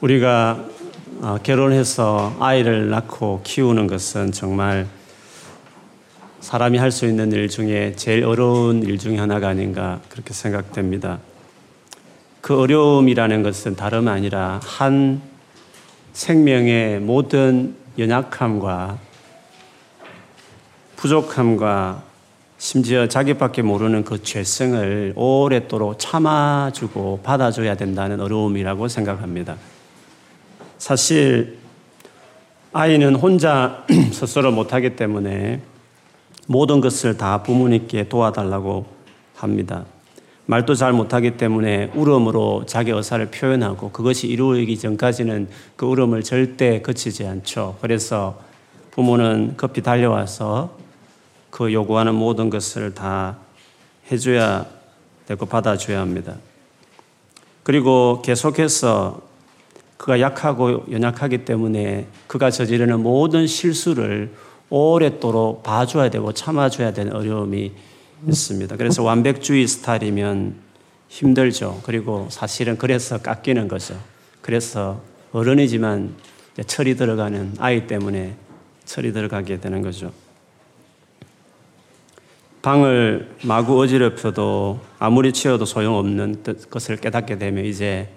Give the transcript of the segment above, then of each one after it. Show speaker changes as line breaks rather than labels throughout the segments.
우리가 어, 결혼해서 아이를 낳고 키우는 것은 정말 사람이 할 수 있는 일 중에 제일 어려운 일 중에 하나가 아닌가 그렇게 생각됩니다. 그 어려움이라는 것은 다름 아니라 한 생명의 모든 연약함과 부족함과 심지어 자기밖에 모르는 그 죄성을 오랫도록 참아주고 받아줘야 된다는 어려움이라고 생각합니다. 사실 아이는 혼자 스스로 못하기 때문에 모든 것을 다 부모님께 도와달라고 합니다. 말도 잘 못하기 때문에 울음으로 자기 의사를 표현하고 그것이 이루어지기 전까지는 그 울음을 절대 거치지 않죠. 그래서 부모는 급히 달려와서 그 요구하는 모든 것을 다 해줘야 되고 받아줘야 합니다. 그리고 계속해서 그가 약하고 연약하기 때문에 그가 저지르는 모든 실수를 오랫도록 봐줘야 되고 참아줘야 되는 어려움이 있습니다. 그래서 완벽주의 스타일이면 힘들죠. 그리고 사실은 그래서 깎이는 거죠. 그래서 어른이지만 철이 들어가는 아이 때문에 철이 들어가게 되는 거죠. 방을 마구 어지럽혀도 아무리 치워도 소용없는 것을 깨닫게 되면 이제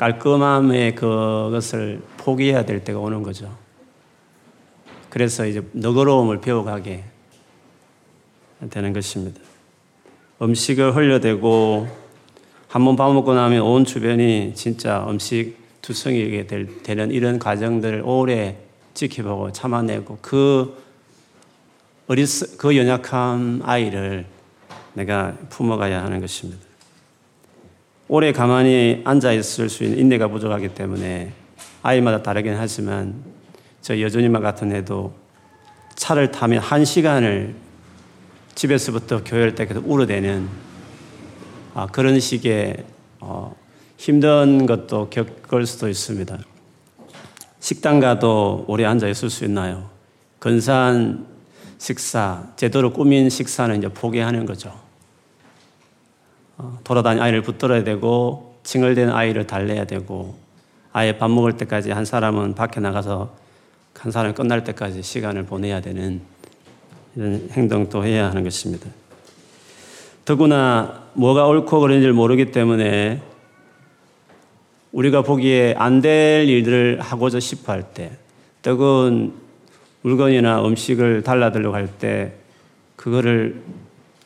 깔끔함의 그것을 포기해야 될 때가 오는 거죠. 그래서 이제 너그러움을 배워가게 되는 것입니다. 음식을 흘려대고 한 번 밥 먹고 나면 온 주변이 진짜 음식 투성이게 되는 이런 과정들을 오래 지켜보고 참아내고 그 어리 그 연약한 아이를 내가 품어가야 하는 것입니다. 오래 가만히 앉아 있을 수 있는 인내가 부족하기 때문에 아이마다 다르긴 하지만 저 여전히만 같은 애도 차를 타면 한 시간을 집에서부터 교회를 때까지 울어대는 아, 그런 식의 어, 힘든 것도 겪을 수도 있습니다. 식당 가도 오래 앉아 있을 수 있나요? 근사한 식사, 제대로 꾸민 식사는 이제 포기하는 거죠. 어, 돌아다니 아이를 붙들어야 되고 칭얼대는 아이를 달래야 되고 아예 밥 먹을 때까지 한 사람은 밖에 나가서 한 사람이 끝날 때까지 시간을 보내야 되는 이런 행동도 해야 하는 것입니다. 더구나 뭐가 옳고 그른지를 모르기 때문에 우리가 보기에 안 될 일들을 하고자 싶어 할 때, 뜨거운 물건이나 음식을 달라들려고 할 때, 그거를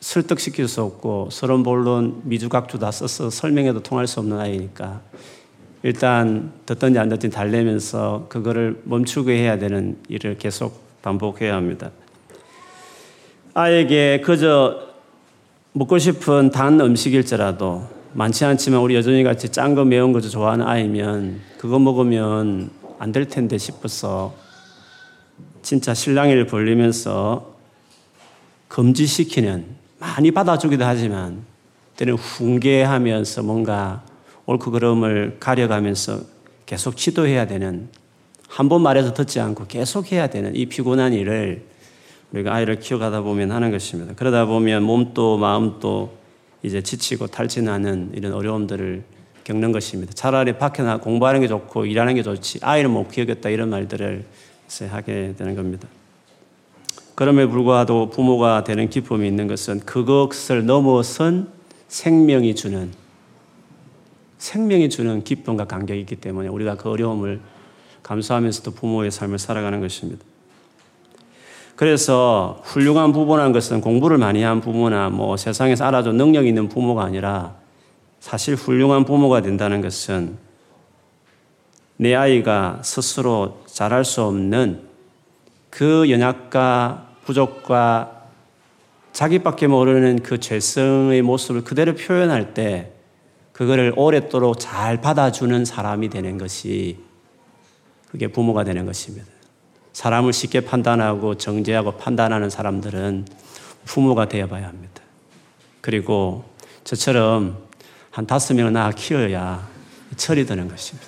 설득시킬 수 없고 서론 본론 미주각주 다 써서 설명해도 통할 수 없는 아이니까 일단 듣든지 안 듣든지 달래면서 그거를 멈추게 해야 되는 일을 계속 반복해야 합니다. 아이에게 그저 먹고 싶은 단 음식일지라도 많지 않지만 우리 여전히 같이 짠 거 매운 거 좋아하는 아이면 그거 먹으면 안 될 텐데 싶어서 진짜 신랑이를 벌리면서 금지시키는 많이 받아주기도 하지만 때는 훈계하면서 뭔가 옳고 그름을 가려가면서 계속 지도해야 되는 한 번 말해서 듣지 않고 계속 해야 되는 이 피곤한 일을 우리가 아이를 키워가다 보면 하는 것입니다. 그러다 보면 몸도 마음도 이제 지치고 탈진하는 이런 어려움들을 겪는 것입니다. 차라리 밖에 나 공부하는 게 좋고 일하는 게 좋지 아이를 못 키우겠다 이런 말들을 하게 되는 겁니다. 그럼에 불구하고 부모가 되는 기쁨이 있는 것은 그것을 넘어선 생명이 주는 생명이 주는 기쁨과 감격이 있기 때문에 우리가 그 어려움을 감수하면서도 부모의 삶을 살아가는 것입니다. 그래서 훌륭한 부모라는 것은 공부를 많이 한 부모나 뭐 세상에서 알아줘 능력 있는 부모가 아니라 사실 훌륭한 부모가 된다는 것은 내 아이가 스스로 잘할 수 없는 그 연약과 부족과 자기밖에 모르는 그 죄성의 모습을 그대로 표현할 때 그거를 오랫도록 잘 받아주는 사람이 되는 것이 그게 부모가 되는 것입니다. 사람을 쉽게 판단하고 정죄하고 판단하는 사람들은 부모가 되어봐야 합니다. 그리고 저처럼 한 다섯 명을 낳아 키워야 철이 드는 것입니다.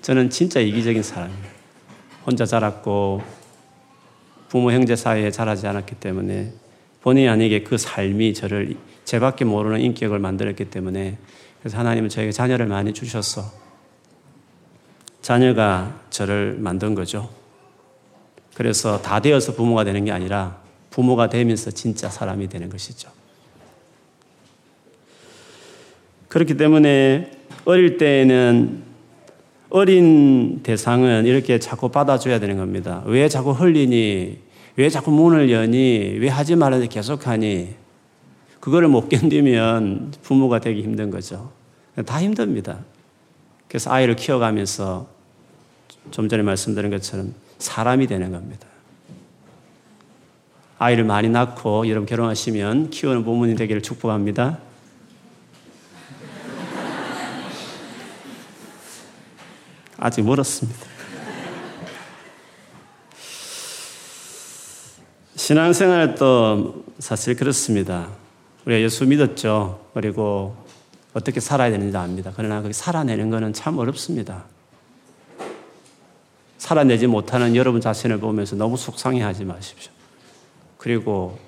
저는 진짜 이기적인 사람이에요. 혼자 자랐고 부모 형제 사이에 자라지 않았기 때문에 본의 아니게 그 삶이 저를 제밖에 모르는 인격을 만들었기 때문에 그래서 하나님은 저에게 자녀를 많이 주셔서 자녀가 저를 만든 거죠. 그래서 다 되어서 부모가 되는 게 아니라 부모가 되면서 진짜 사람이 되는 것이죠. 그렇기 때문에 어릴 때에는 어린 대상은 이렇게 자꾸 받아줘야 되는 겁니다. 왜 자꾸 흘리니? 왜 자꾸 문을 여니? 왜 하지 말아서 계속하니? 그거를 못 견디면 부모가 되기 힘든 거죠. 다 힘듭니다. 그래서 아이를 키워가면서 좀 전에 말씀드린 것처럼 사람이 되는 겁니다. 아이를 많이 낳고 여러분 결혼하시면 키우는 부모님 되기를 축복합니다. 아직 멀었습니다. 신앙생활도 사실 그렇습니다. 우리가 예수 믿었죠. 그리고 어떻게 살아야 되는지 압니다. 그러나 그 살아내는 것은 참 어렵습니다. 살아내지 못하는 여러분 자신을 보면서 너무 속상해 하지 마십시오. 그리고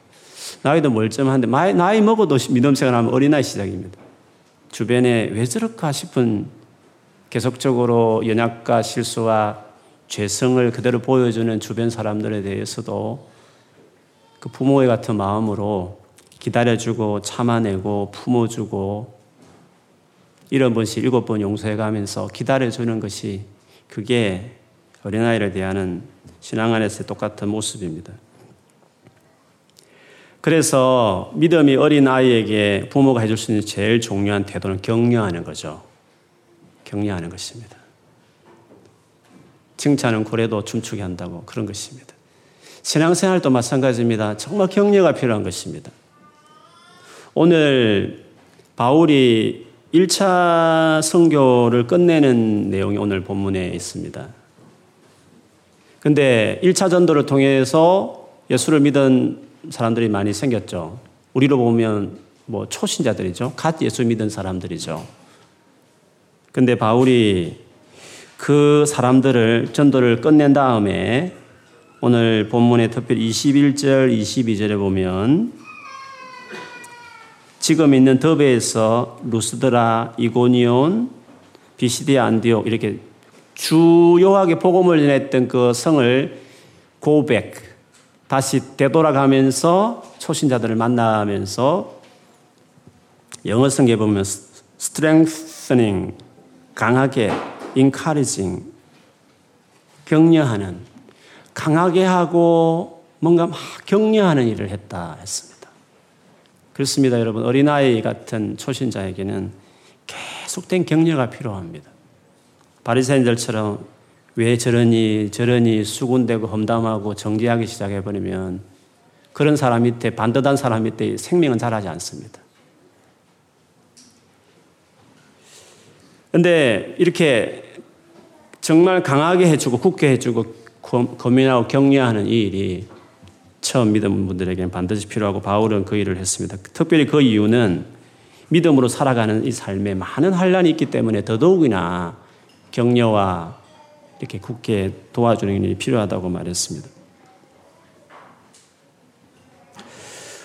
나이도 멀쩡한데 나이 먹어도 믿음 생활 하면 어린아이 시작입니다. 주변에 왜 저럴까 싶은 계속적으로 연약과 실수와 죄성을 그대로 보여주는 주변 사람들에 대해서도 그 부모의 같은 마음으로 기다려주고 참아내고 품어주고 이런 번씩 일곱 번 용서해 가면서 기다려주는 것이 그게 어린아이를 대하는 신앙 안에서의 똑같은 모습입니다. 그래서 믿음이 어린 아이에게 부모가 해줄 수 있는 제일 중요한 태도는 격려하는 거죠. 격려하는 것입니다. 칭찬은 고래도 춤추게 한다고 그런 것입니다. 신앙생활도 마찬가지입니다. 정말 격려가 필요한 것입니다. 오늘 바울이 1차 성교를 끝내는 내용이 오늘 본문에 있습니다. 근데 1차 전도를 통해서 예수를 믿은 사람들이 많이 생겼죠. 우리로 보면 뭐 초신자들이죠. 갓 예수 믿은 사람들이죠. 근데 바울이 그 사람들을 전도를 끝낸 다음에 오늘 본문의 특별히 21절, 22절에 보면 지금 있는 더베에서 루스드라, 이고니온, 비시디아, 안디옥 이렇게 주요하게 복음을 전했던 그 성을 고백 다시 되돌아가면서 초신자들을 만나면서 영어 성경에 보면 strengthening 강하게 encouraging 격려하는 강하게 하고 뭔가 막 격려하는 일을 했다 했습니다. 그렇습니다, 여러분. 어린아이 같은 초신자에게는 계속된 격려가 필요합니다. 바리새인들처럼 왜 저러니 저러니 수군대고 험담하고 정지하기 시작해 버리면 그런 사람 밑에 반듯한 사람 밑에 생명은 자라지 않습니다. 근데 이렇게 정말 강하게 해주고 굳게 해주고 고민하고 격려하는 이 일이 처음 믿은 분들에게는 반드시 필요하고 바울은 그 일을 했습니다. 특별히 그 이유는 믿음으로 살아가는 이 삶에 많은 환란이 있기 때문에 더더욱이나 격려와 이렇게 굳게 도와주는 일이 필요하다고 말했습니다.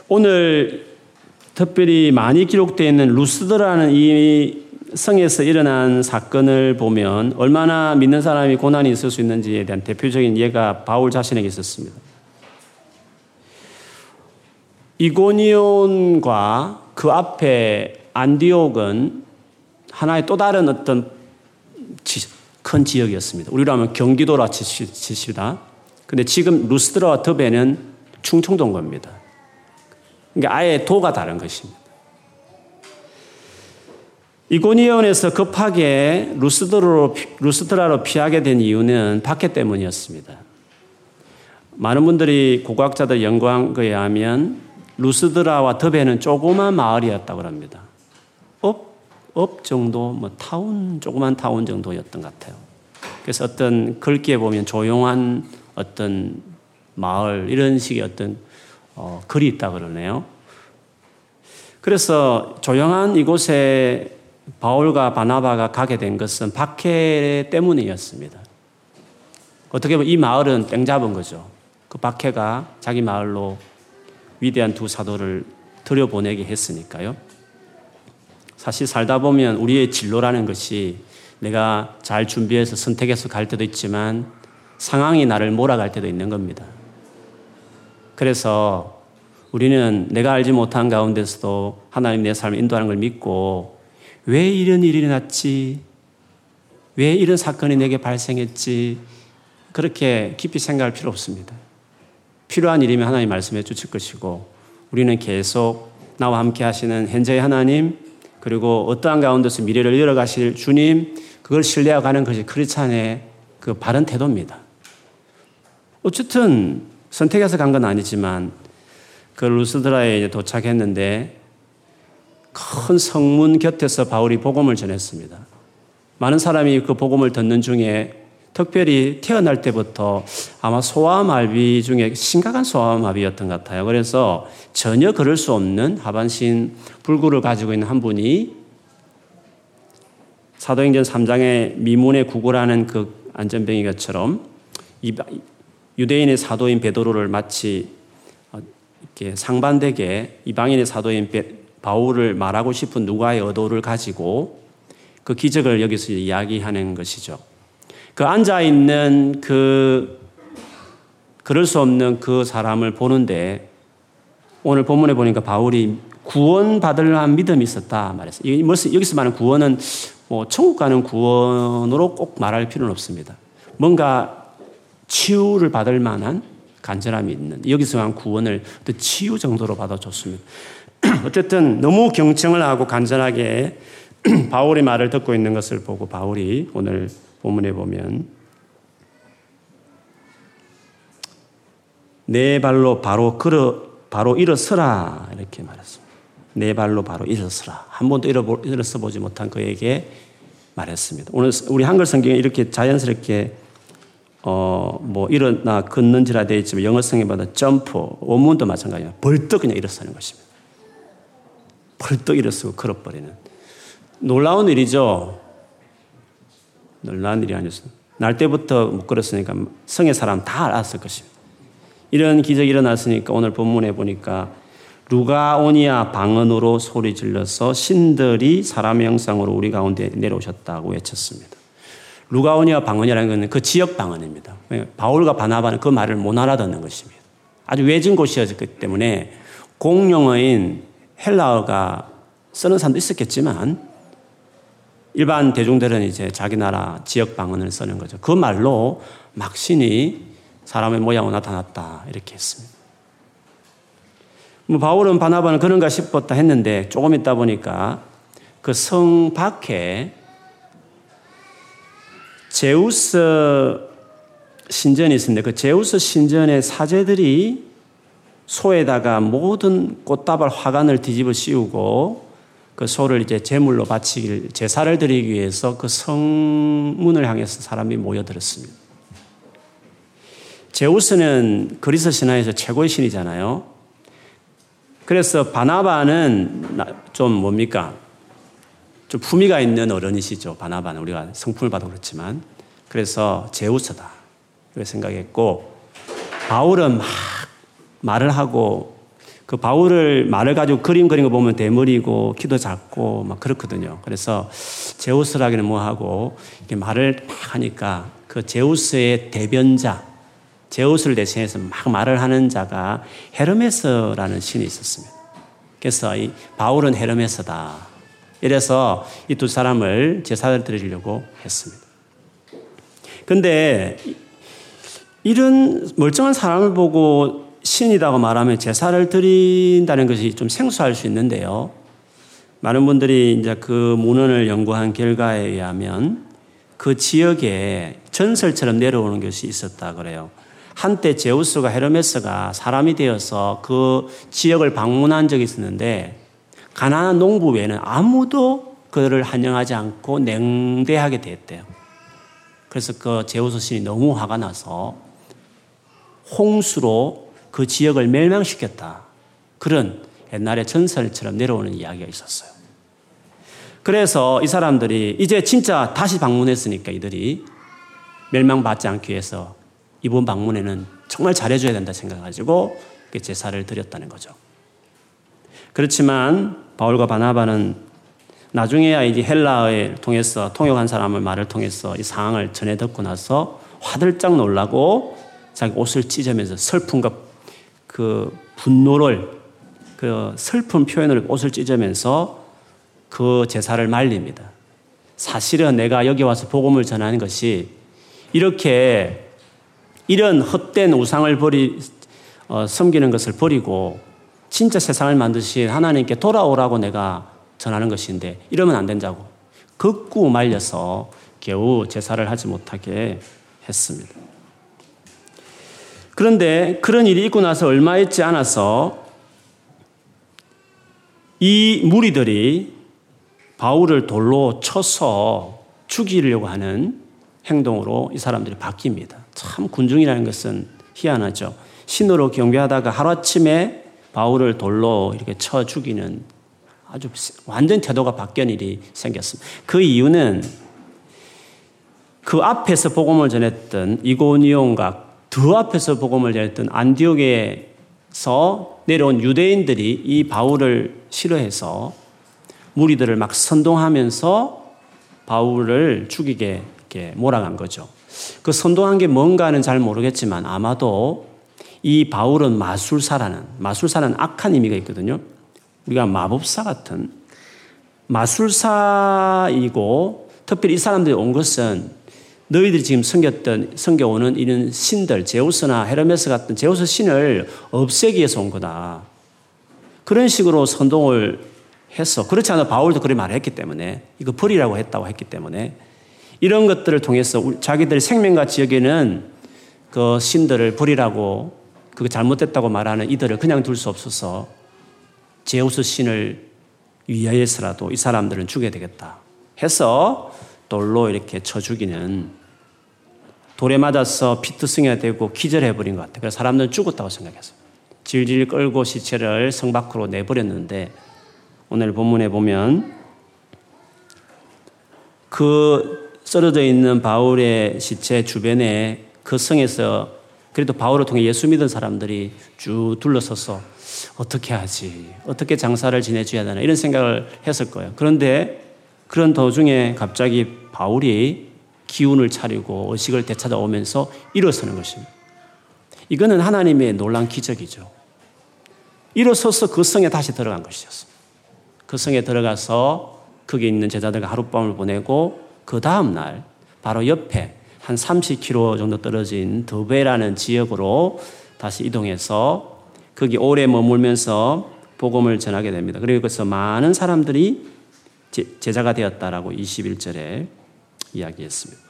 오늘 특별히 많이 기록되어 있는 루스드라는 이 성에서 일어난 사건을 보면 얼마나 믿는 사람이 고난이 있을 수 있는지에 대한 대표적인 예가 바울 자신에게 있었습니다. 이고니온과 그 앞에 안디옥은 하나의 또 다른 어떤 큰 지역이었습니다. 우리로 하면 경기도라 치시다. 근데 지금 루스드라와 더베는 충청도인 겁니다. 그러니까 아예 도가 다른 것입니다. 이고니온에서 급하게 루스드라로, 루스드라로 피하게 된 이유는 박해 때문이었습니다. 많은 분들이 고고학자들 연구한 거에 하면 루스드라와 더베는 조그만 마을이었다고 합니다. 읍, 읍 정도, 뭐 타운, 조그만 타운 정도였던 것 같아요. 그래서 어떤 글귀에 보면 조용한 어떤 마을, 이런 식의 어떤 어, 글이 있다 그러네요. 그래서 조용한 이곳에 바울과 바나바가 가게 된 것은 박해 때문이었습니다. 어떻게 보면 이 마을은 땡 잡은 거죠. 그 박해가 자기 마을로 위대한 두 사도를 들여보내게 했으니까요. 사실 살다 보면 우리의 진로라는 것이 내가 잘 준비해서 선택해서 갈 때도 있지만 상황이 나를 몰아갈 때도 있는 겁니다. 그래서 우리는 내가 알지 못한 가운데서도 하나님 내 삶을 인도하는 걸 믿고 왜 이런 일이 일어났지? 왜 이런 사건이 내게 발생했지? 그렇게 깊이 생각할 필요 없습니다. 필요한 일이면 하나님 말씀해 주실 것이고 우리는 계속 나와 함께 하시는 현재의 하나님 그리고 어떠한 가운데서 미래를 열어가실 주님 그걸 신뢰하고 가는 것이 크리스찬의 그 바른 태도입니다. 어쨌든 선택해서 간 건 아니지만 그 루스드라에 도착했는데 큰 성문 곁에서 바울이 복음을 전했습니다. 많은 사람이 그 복음을 듣는 중에 특별히 태어날 때부터 아마 소아마비 중에 심각한 소아마비였던 것 같아요. 그래서 전혀 그럴 수 없는 하반신 불구를 가지고 있는 한 분이 사도행전 3장의 미문의 구구라는 그 안전병이 것처럼 유대인의 사도인 베드로를 마치 어, 이렇게 상반되게 이방인의 사도인 바울을 말하고 싶은 누가의 의도를 가지고 그 기적을 여기서 이야기하는 것이죠. 그 앉아 있는 그 그럴 수 없는 그 사람을 보는데 오늘 본문에 보니까 바울이 구원받을 만한 믿음이 있었다 말했어요. 여기서 말하는 구원은 뭐 천국 가는 구원으로 꼭 말할 필요는 없습니다. 뭔가 치유를 받을 만한 간절함이 있는 여기서 한 구원을 치유 정도로 받아 줬습니다. 어쨌든 너무 경청을 하고 간절하게 바울의 말을 듣고 있는 것을 보고 바울이 오늘 본문에 보면 내 발로 바로 걸어 바로 일어서라 이렇게 말했습니다. 내 발로 바로 일어서라. 한 번도 일어서 보지 못한 그에게 말했습니다. 오늘 우리 한글 성경에 이렇게 자연스럽게 어 뭐 일어나 걷는지라 되어 있지만 영어 성경보다 점프 원문도 마찬가지예요. 벌떡 그냥 일어서는 것입니다. 벌떡 일어서고 걸어버리는 놀라운 일이죠. 놀라운 일이 아니었어요. 날 때부터 못 걸었으니까 성의 사람 다 알았을 것입니다. 이런 기적이 일어났으니까 오늘 본문에 보니까 루가오니아 방언으로 소리 질러서 신들이 사람의 형상으로 우리 가운데 내려오셨다고 외쳤습니다. 루가오니아 방언이라는 것은 그 지역 방언입니다. 바울과 바나바는 그 말을 못 알아듣는 것입니다. 아주 외진 곳이었기 때문에 공용어인 헬라어가 쓰는 사람도 있었겠지만 일반 대중들은 이제 자기 나라 지역 방언을 쓰는 거죠. 그 말로 막 신이 사람의 모양으로 나타났다. 이렇게 했습니다. 뭐 바울은 바나바는 그런가 싶었다 했는데 조금 있다 보니까 그 성 밖에 제우스 신전이 있습니다. 그 제우스 신전의 사제들이 소에다가 모든 꽃다발 화관을 뒤집어 씌우고 그 소를 이제 제물로 바치길 제사를 드리기 위해서 그 성문을 향해서 사람이 모여들었습니다. 제우스는 그리스 신화에서 최고의 신이잖아요. 그래서 바나바는 좀 뭡니까? 좀 품위가 있는 어른이시죠. 바나바는 우리가 성품을 봐도 그렇지만 그래서 제우스다. 그렇게 생각했고 바울은 막 말을 하고 그 바울을 말을 가지고 그림 그린 거 보면 대머리고 키도 작고 막 그렇거든요. 그래서 제우스라기는 뭐하고 이렇게 말을 막 하니까 그 제우스의 대변자, 제우스를 대신해서 막 말을 하는 자가 헤르메스라는 신이 있었습니다. 그래서 이 바울은 헤르메스다. 이래서 이 두 사람을 제사를 드리려고 했습니다. 근데 이런 멀쩡한 사람을 보고 신이라고 말하면 제사를 드린다는 것이 좀 생소할 수 있는데요. 많은 분들이 이제 그 문헌을 연구한 결과에 의하면 그 지역에 전설처럼 내려오는 것이 있었다 그래요. 한때 제우스가 헤르메스가 사람이 되어서 그 지역을 방문한 적이 있었는데 가난한 농부 외에는 아무도 그를 환영하지 않고 냉대하게 됐대요. 그래서 그 제우스 신이 너무 화가 나서 홍수로 그 지역을 멸망시켰다. 그런 옛날에 전설처럼 내려오는 이야기가 있었어요. 그래서 이 사람들이 이제 진짜 다시 방문했으니까 이들이 멸망받지 않기 위해서 이번 방문에는 정말 잘해줘야 된다 생각가지고 제사를 드렸다는 거죠. 그렇지만 바울과 바나바는 나중에야 이제 헬라를 통해서 통역한 사람을 말을 통해서 이 상황을 전해 듣고 나서 화들짝 놀라고 자기 옷을 찢으면서 슬픔과 그 분노를 그 슬픈 표현을 옷을 찢으면서 그 제사를 말립니다. 사실은 내가 여기 와서 복음을 전하는 것이 이렇게 이런 헛된 우상을 버리 어, 섬기는 것을 버리고 진짜 세상을 만드신 하나님께 돌아오라고 내가 전하는 것인데 이러면 안 된다고 극구 말려서 겨우 제사를 하지 못하게 했습니다. 그런데 그런 일이 있고 나서 얼마 있지 않아서 이 무리들이 바울을 돌로 쳐서 죽이려고 하는 행동으로 이 사람들이 바뀝니다. 참 군중이라는 것은 희한하죠. 신으로 경배하다가 하루아침에 바울을 돌로 이렇게 쳐 죽이는 아주 완전 태도가 바뀐 일이 생겼습니다. 그 이유는 그 앞에서 복음을 전했던 이고니온과 더 앞에서 복음을 전했던 안디옥에서 내려온 유대인들이 이 바울을 싫어해서 무리들을 막 선동하면서 바울을 죽이게 몰아간 거죠. 그 선동한 게 뭔가는 잘 모르겠지만 아마도 이 바울은 마술사라는 마술사는 악한 의미가 있거든요. 우리가 마법사 같은 마술사이고 특별히 이 사람들이 온 것은 너희들이 지금 섬겼던 섬겨오는 이런 신들 제우스나 헤르메스 같은 제우스 신을 없애기 위해서 온 거다. 그런 식으로 선동을 했어. 그렇지 않아 바울도 그렇게 말했기 때문에 이거 버리라고 했다고 했기 때문에 이런 것들을 통해서 자기들의 생명같이 여기는 그 신들을 버리라고 그거 잘못됐다고 말하는 이들을 그냥 둘 수 없어서 제우스 신을 위하여서라도 이 사람들은 죽여야 되겠다 해서 돌로 이렇게 쳐 죽이는 돌에 맞아서 피투성이가 되고 기절해버린 것 같아요. 그래서 사람들은 죽었다고 생각했어요. 질질 끌고 시체를 성 밖으로 내버렸는데 오늘 본문에 보면 그 쓰러져 있는 바울의 시체 주변에 그 성에서 그래도 바울을 통해 예수 믿은 사람들이 쭉 둘러서서 어떻게 하지? 어떻게 장사를 지내줘야 되나? 이런 생각을 했을 거예요. 그런데 그런 도중에 갑자기 바울이 기운을 차리고 의식을 되찾아오면서 일어서는 것입니다. 이거는 하나님의 놀란 기적이죠. 일어서서 그 성에 다시 들어간 것이었습니다. 그 성에 들어가서 거기 있는 제자들과 하룻밤을 보내고 그 다음 날 바로 옆에 한 30km 정도 떨어진 더베라는 지역으로 다시 이동해서 거기 오래 머물면서 복음을 전하게 됩니다. 그리고 거기서 많은 사람들이 제자가 되었다라고 21절에 이야기했습니다.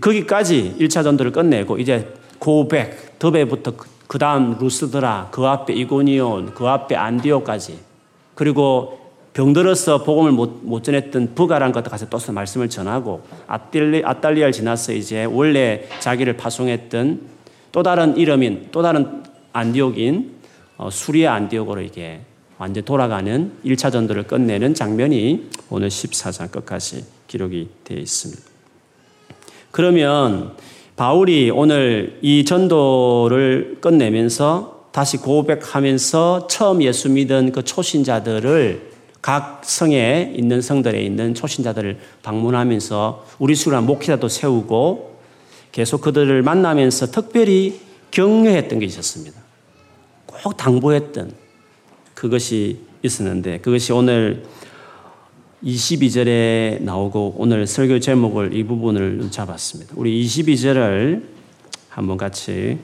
거기까지 1차 전도를 끝내고 이제 고백, 더베부터 그 다음 루스드라, 그 앞에 이고니온, 그 앞에 안디오까지 그리고 병들어서 복음을 못, 못 전했던 부가란 가서 또 말씀을 전하고 아달리, 아달리아를 지나서 이제 원래 자기를 파송했던 또 다른 이름인 또 다른 안디옥인 어, 수리아 안디옥으로 이게 완전 돌아가는 1차 전도를 끝내는 장면이 오늘 14장 끝까지 기록이 되어 있습니다. 그러면 바울이 오늘 이 전도를 끝내면서 다시 고백하면서 처음 예수 믿은 그 초신자들을 각 성에 있는 성들에 있는 초신자들을 방문하면서 우리 수란 목회자도 세우고 계속 그들을 만나면서 특별히 격려했던 게 있었습니다. 꼭 당부했던 그것이 있었는데 그것이 오늘 22절에 나오고 오늘 설교 제목을 이 부분을 잡았습니다. 우리 22절을 한번 같이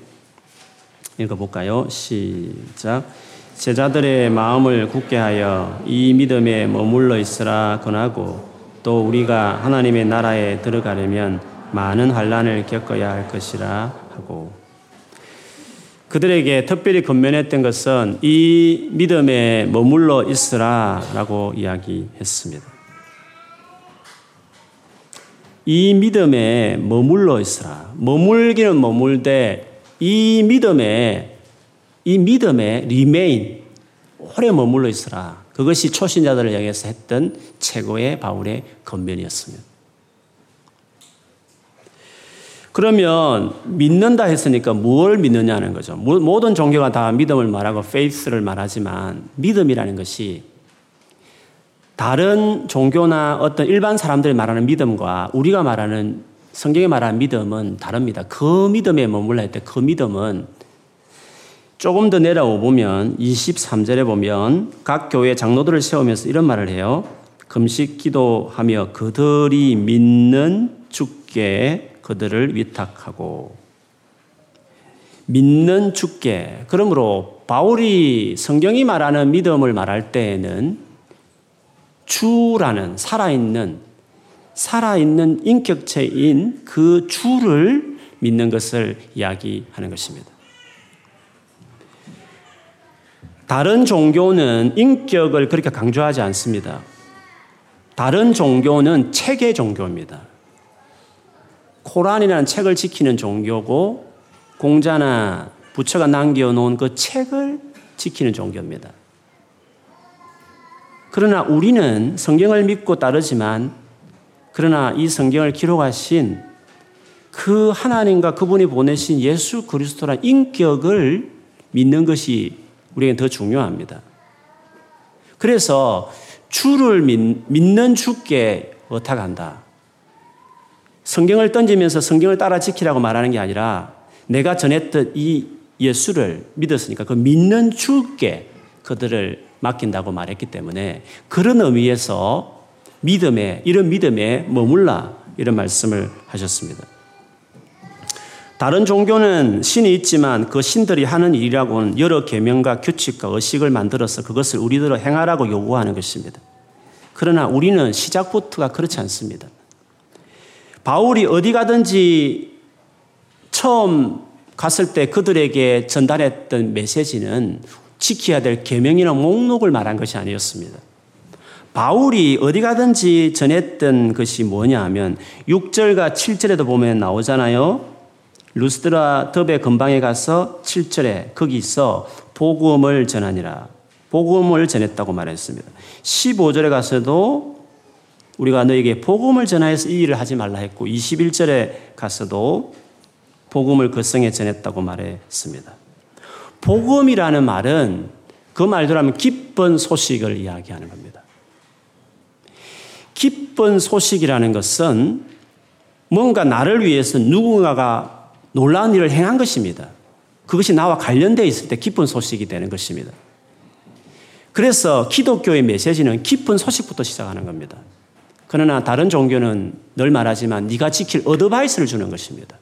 읽어볼까요? 시작. 제자들의 마음을 굳게 하여 이 믿음에 머물러 있으라 권하고 또 우리가 하나님의 나라에 들어가려면 많은 환란을 겪어야 할 것이라 하고 그들에게 특별히 건면했던 것은 이 믿음에 머물러 있으라 라고 이야기했습니다. 이 믿음에 머물러 있으라. 머물기는 머물되 이 믿음에 이 믿음에 리메인 오래 머물러 있으라. 그것이 초신자들을 향해서 했던 최고의 바울의 건면이었습니다. 그러면 믿는다 했으니까 뭘 믿느냐는 거죠. 모든 종교가 다 믿음을 말하고 페이스를 말하지만 믿음이라는 것이 다른 종교나 어떤 일반 사람들이 말하는 믿음과 우리가 말하는 성경에 말하는 믿음은 다릅니다. 그 믿음에 머물러 있을 때그 믿음은 조금 더 내려오 보면 23절에 보면 각 교회 장로들을 세우면서 이런 말을 해요. 금식 기도하며 그들이 믿는 주께 그들을 위탁하고 믿는 주께 그러므로 바울이 성경이 말하는 믿음을 말할 때에는 주라는 살아있는 살아있는 인격체인 그 주를 믿는 것을 이야기하는 것입니다. 다른 종교는 인격을 그렇게 강조하지 않습니다. 다른 종교는 체계 종교입니다. 코란이라는 책을 지키는 종교고 공자나 부처가 남겨놓은 그 책을 지키는 종교입니다. 그러나 우리는 성경을 믿고 따르지만 그러나 이 성경을 기록하신 그 하나님과 그분이 보내신 예수 그리스도란 인격을 믿는 것이 우리에게 더 중요합니다. 그래서 주를 믿, 는 주께 어탁한다. 성경을 던지면서 성경을 따라 지키라고 말하는 게 아니라 내가 전했던 이 예수를 믿었으니까 그 믿는 주께 그들을 맡긴다고 말했기 때문에 그런 의미에서 믿음에, 이런 믿음에 머물라 이런 말씀을 하셨습니다. 다른 종교는 신이 있지만 그 신들이 하는 일이라고는 여러 계명과 규칙과 의식을 만들어서 그것을 우리들로 행하라고 요구하는 것입니다. 그러나 우리는 시작부터가 그렇지 않습니다. 바울이 어디 가든지 처음 갔을 때 그들에게 전달했던 메시지는 지켜야 될 계명이나 목록을 말한 것이 아니었습니다. 바울이 어디 가든지 전했던 것이 뭐냐 하면 6절과 7절에도 보면 나오잖아요. 루스드라 더베 근방에 가서 7절에 거기서 복음을 전하니라. 복음을 전했다고 말했습니다. 15절에 가서도 우리가 너에게 복음을 전하여서 이 일을 하지 말라 했고 21절에 가서도 복음을 그 성에 전했다고 말했습니다. 복음이라는 말은 그 말대로 하면 기쁜 소식을 이야기하는 겁니다. 기쁜 소식이라는 것은 뭔가 나를 위해서 누군가가 놀라운 일을 행한 것입니다. 그것이 나와 관련되어 있을 때 기쁜 소식이 되는 것입니다. 그래서 기독교의 메시지는 기쁜 소식부터 시작하는 겁니다. 그러나 다른 종교는 늘 말하지만 네가 지킬 어드바이스를 주는 것입니다.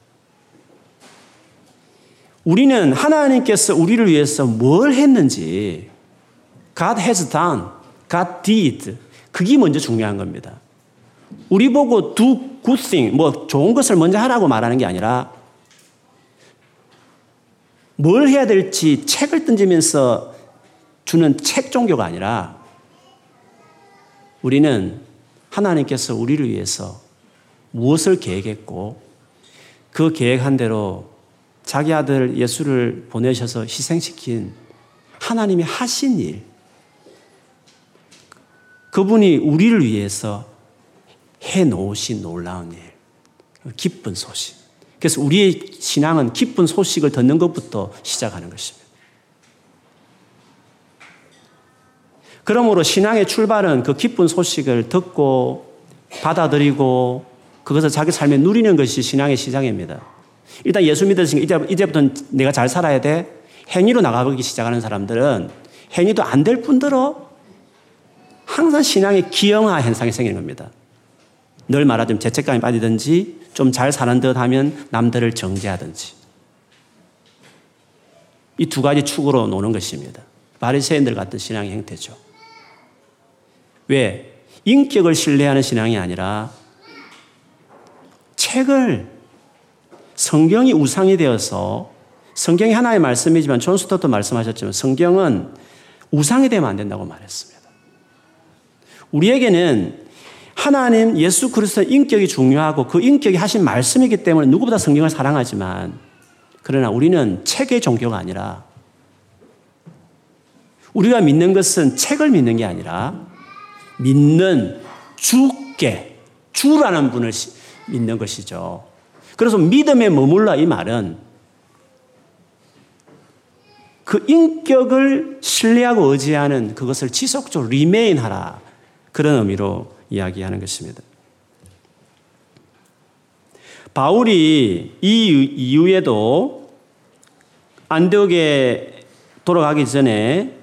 우리는 하나님께서 우리를 위해서 뭘 했는지 God has done, God did 그게 먼저 중요한 겁니다. 우리 보고 do good thing, 뭐 좋은 것을 먼저 하라고 말하는 게 아니라 뭘 해야 될지 책을 던지면서 주는 책 종교가 아니라 우리는 하나님께서 우리를 위해서 무엇을 계획했고 그 계획한 대로 자기 아들 예수를 보내셔서 희생시킨 하나님이 하신 일, 그분이 우리를 위해서 해 놓으신 놀라운 일, 기쁜 소식. 그래서 우리의 신앙은 기쁜 소식을 듣는 것부터 시작하는 것입니다. 그러므로 신앙의 출발은 그 기쁜 소식을 듣고 받아들이고 그것을 자기 삶에 누리는 것이 신앙의 시작입니다. 일단 예수 믿으시니까 이제, 부터 내가 잘 살아야 돼. 행위로 나가기 시작하는 사람들은 행위도 안 될 뿐더러 항상 신앙의 기형화 현상이 생기는 겁니다. 늘 말하자면 죄책감에 빠지든지 좀 잘 사는 듯 하면 남들을 정죄하든지. 이 두 가지 축으로 노는 것입니다. 바리새인들 같은 신앙의 형태죠. 왜? 인격을 신뢰하는 신앙이 아니라 책을 성경이 우상이 되어서 성경이 하나의 말씀이지만 존 스토트도 말씀하셨지만 성경은 우상이 되면 안 된다고 말했습니다. 우리에게는 하나님 예수 그리스도의 인격이 중요하고 그 인격이 하신 말씀이기 때문에 누구보다 성경을 사랑하지만 그러나 우리는 책의 종교가 아니라 우리가 믿는 것은 책을 믿는 게 아니라 믿는 주께 주라는 분을 믿는 것이죠. 그래서 믿음에 머물러 이 말은 그 인격을 신뢰하고 의지하는 그것을 지속적으로 리메인 하라. 그런 의미로 이야기하는 것입니다. 바울이 이 이후에도 안디옥에 돌아가기 전에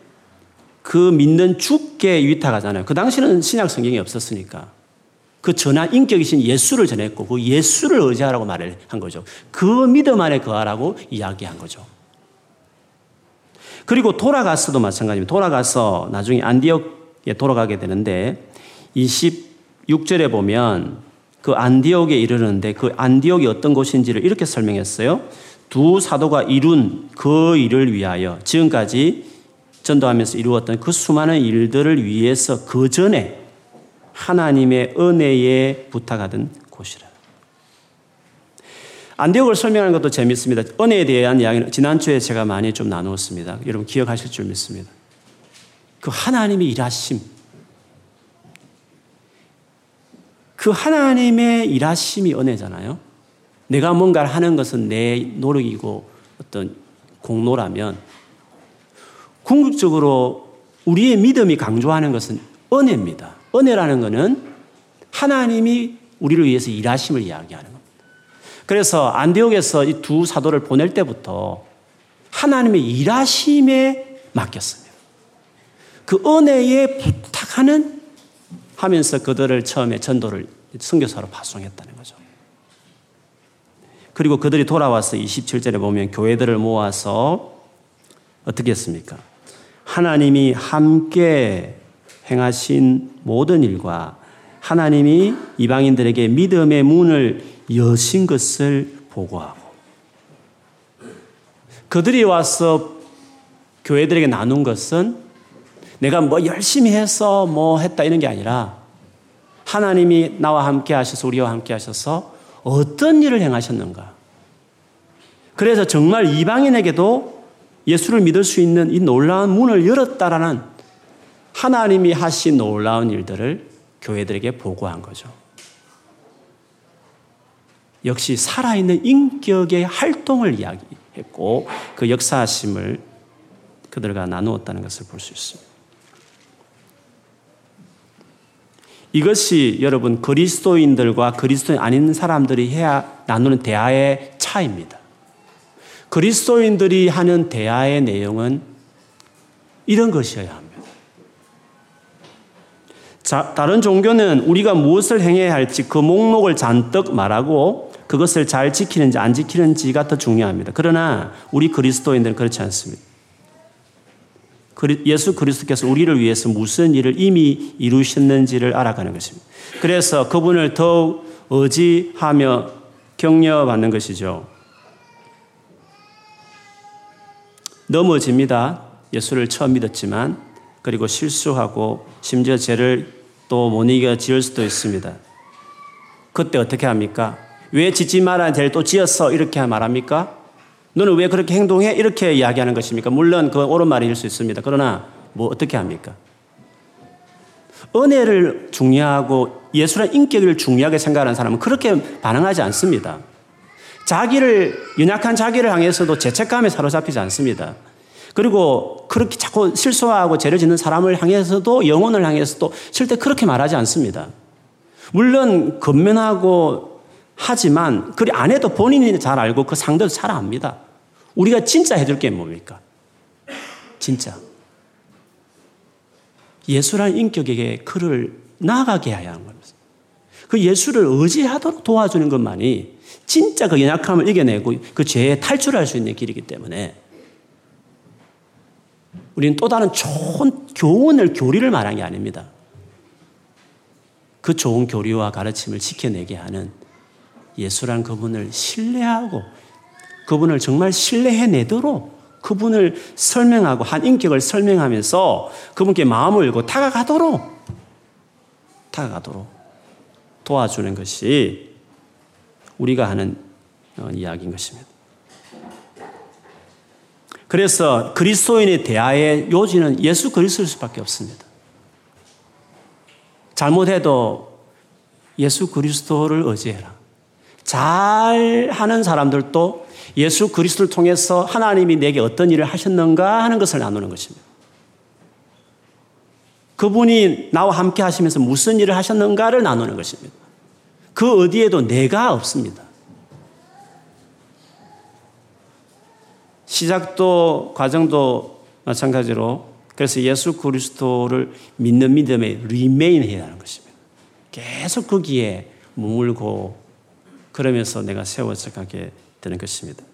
그 믿는 주께 위탁하잖아요. 그 당시는 신약 성경이 없었으니까. 그 전한 인격이신 예수를 전했고 그 예수를 의지하라고 말을 한 거죠. 그 믿음 안에 거하라고 이야기한 거죠. 그리고 돌아가서도 마찬가지입니다. 돌아가서 나중에 안디옥에 돌아가게 되는데 26절에 보면 그 안디옥에 이르는데 그 안디옥이 어떤 곳인지를 이렇게 설명했어요. 두 사도가 이룬 그 일을 위하여 지금까지 전도하면서 이루었던 그 수많은 일들을 위해서 그 전에 하나님의 은혜에 부탁하던 곳이라. 안디옥을 설명하는 것도 재밌습니다. 은혜에 대한 이야기는 지난주에 제가 많이 좀 나누었습니다. 여러분 기억하실 줄 믿습니다. 그 하나님의 일하심. 그 하나님의 일하심이 은혜잖아요. 내가 뭔가를 하는 것은 내 노력이고 어떤 공로라면 궁극적으로 우리의 믿음이 강조하는 것은 은혜입니다. 은혜라는 것은 하나님이 우리를 위해서 일하심을 이야기하는 겁니다. 그래서 안디옥에서 이 두 사도를 보낼 때부터 하나님의 일하심에 맡겼습니다. 그 은혜에 부탁하는 하면서 그들을 처음에 전도를 선교사로 파송했다는 거죠. 그리고 그들이 돌아와서 27절에 보면 교회들을 모아서 어떻게 했습니까? 하나님이 함께 행하신 모든 일과 하나님이 이방인들에게 믿음의 문을 여신 것을 보고하고 그들이 와서 교회들에게 나눈 것은 내가 뭐 열심히 해서 뭐 했다 이런 게 아니라 하나님이 나와 함께 하셔서 우리와 함께 하셔서 어떤 일을 행하셨는가. 그래서 정말 이방인에게도 예수를 믿을 수 있는 이 놀라운 문을 열었다라는 하나님이 하신 놀라운 일들을 교회들에게 보고한 거죠. 역시 살아있는 인격의 활동을 이야기했고 그 역사하심을 그들과 나누었다는 것을 볼 수 있습니다. 이것이 여러분 그리스도인들과 그리스도인 아닌 사람들이 해야 나누는 대화의 차이입니다. 그리스도인들이 하는 대화의 내용은 이런 것이어야 합니다. 자, 다른 종교는 우리가 무엇을 행해야 할지 그 목록을 잔뜩 말하고 그것을 잘 지키는지 안 지키는지가 더 중요합니다. 그러나 우리 그리스도인들은 그렇지 않습니다. 예수 그리스도께서 우리를 위해서 무슨 일을 이미 이루셨는지를 알아가는 것입니다. 그래서 그분을 더욱 의지하며 격려받는 것이죠. 넘어집니다. 예수를 처음 믿었지만 그리고 실수하고 심지어 죄를 또 못 이겨 지을 수도 있습니다. 그때 어떻게 합니까? 왜 짓지 말아야 될 또 지었어? 이렇게 말합니까? 너는 왜 그렇게 행동해? 이렇게 이야기하는 것입니까? 물론 그건 옳은 말일 수 있습니다. 그러나 뭐 어떻게 합니까? 은혜를 중요하고 예수의 인격을 중요하게 생각하는 사람은 그렇게 반응하지 않습니다. 자기를, 연약한 자기를 향해서도 죄책감에 사로잡히지 않습니다. 그리고 그렇게 자꾸 실수하고 죄를 짓는 사람을 향해서도 영혼을 향해서도 절대 그렇게 말하지 않습니다. 물론 건면하고 하지만 그리 안 해도 본인이 잘 알고 그 상대도 잘 압니다. 우리가 진짜 해줄 게 뭡니까? 진짜. 예수라는 인격에게 그를 나아가게 해야 하는 겁니다. 그 예수를 의지하도록 도와주는 것만이 진짜 그 연약함을 이겨내고 그 죄에 탈출할 수 있는 길이기 때문에 우리는 또 다른 좋은 교훈을, 교리를 말한 게 아닙니다. 그 좋은 교리와 가르침을 지켜내게 하는 예수란 그분을 신뢰하고 그분을 정말 신뢰해내도록 그분을 설명하고 한 인격을 설명하면서 그분께 마음을 열고 다가가도록 다가가도록 도와주는 것이 우리가 하는 어, 이야기인 것입니다. 그래서 그리스도인의 대화의 요지는 예수 그리스도일 수밖에 없습니다. 잘못해도 예수 그리스도를 의지해라. 잘 하는 사람들도 예수 그리스도를 통해서 하나님이 내게 어떤 일을 하셨는가 하는 것을 나누는 것입니다. 그분이 나와 함께 하시면서 무슨 일을 하셨는가를 나누는 것입니다. 그 어디에도 내가 없습니다. 시작도 과정도 마찬가지로 그래서 예수 그리스도를 믿는 믿음에 리메인 해야 하는 것입니다. 계속 거기에 머물고 그러면서 내가 세워져 가게 되는 것입니다.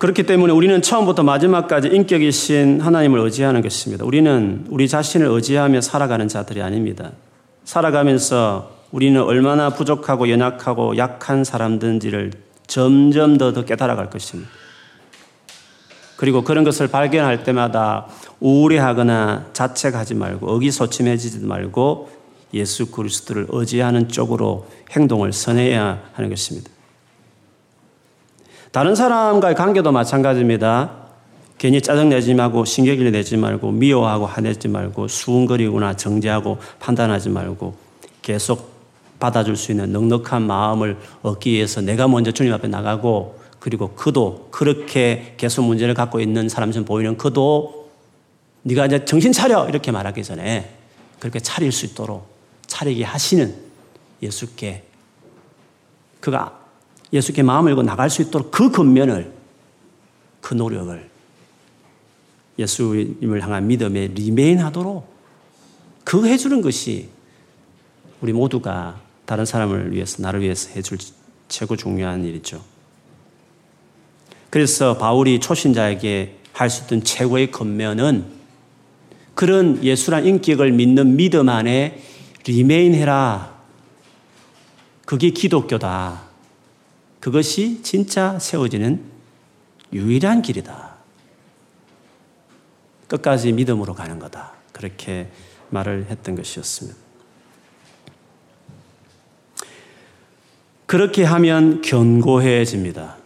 그렇기 때문에 우리는 처음부터 마지막까지 인격이신 하나님을 의지하는 것입니다. 우리는 우리 자신을 의지하며 살아가는 자들이 아닙니다. 살아가면서 우리는 얼마나 부족하고 연약하고 약한 사람든지를 점점 더, 더 깨달아갈 것입니다. 그리고 그런 것을 발견할 때마다 우울해하거나 자책하지 말고 의기소침해지지 말고 예수 그리스도를 의지하는 쪽으로 행동을 선해야 하는 것입니다. 다른 사람과의 관계도 마찬가지입니다. 괜히 짜증내지 말고 신경질 내지 말고 미워하고 화내지 말고 수군거리거나 정죄하고 판단하지 말고 계속 받아줄 수 있는 넉넉한 마음을 얻기 위해서 내가 먼저 주님 앞에 나가고 그리고 그도 그렇게 계속 문제를 갖고 있는 사람처럼 보이는 그도 네가 이제 정신 차려 이렇게 말하기 전에 그렇게 차릴 수 있도록 차리게 하시는 예수께 그가 예수께 마음을 열고 나갈 수 있도록 그 근면을, 그 노력을 예수님을 향한 믿음에 리메인 하도록 그 해주는 것이 우리 모두가 다른 사람을 위해서, 나를 위해서 해줄 최고 중요한 일이죠. 그래서 바울이 초신자에게 할 수 있던 최고의 근면은 그런 예수란 인격을 믿는 믿음 안에 리메인 해라. 그게 기독교다. 그것이 진짜 세워지는 유일한 길이다. 끝까지 믿음으로 가는 거다. 그렇게 말을 했던 것이었습니다. 그렇게 하면 견고해집니다.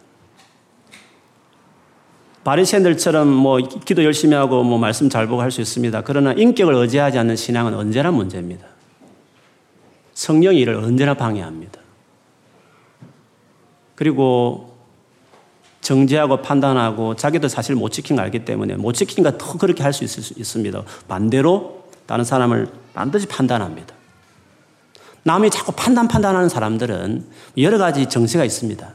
바리새인들처럼 뭐 기도 열심히 하고 뭐 말씀 잘 보고 할 수 있습니다. 그러나 인격을 의지하지 않는 신앙은 언제나 문제입니다. 성령이 이를 언제나 방해합니다. 그리고 정죄하고 판단하고 자기도 사실 못 지킨 거 알기 때문에 못 지키니까 더 그렇게 할 수 있습니다. 반대로 다른 사람을 반드시 판단합니다. 남이 자꾸 판단 판단하는 사람들은 여러 가지 정세가 있습니다.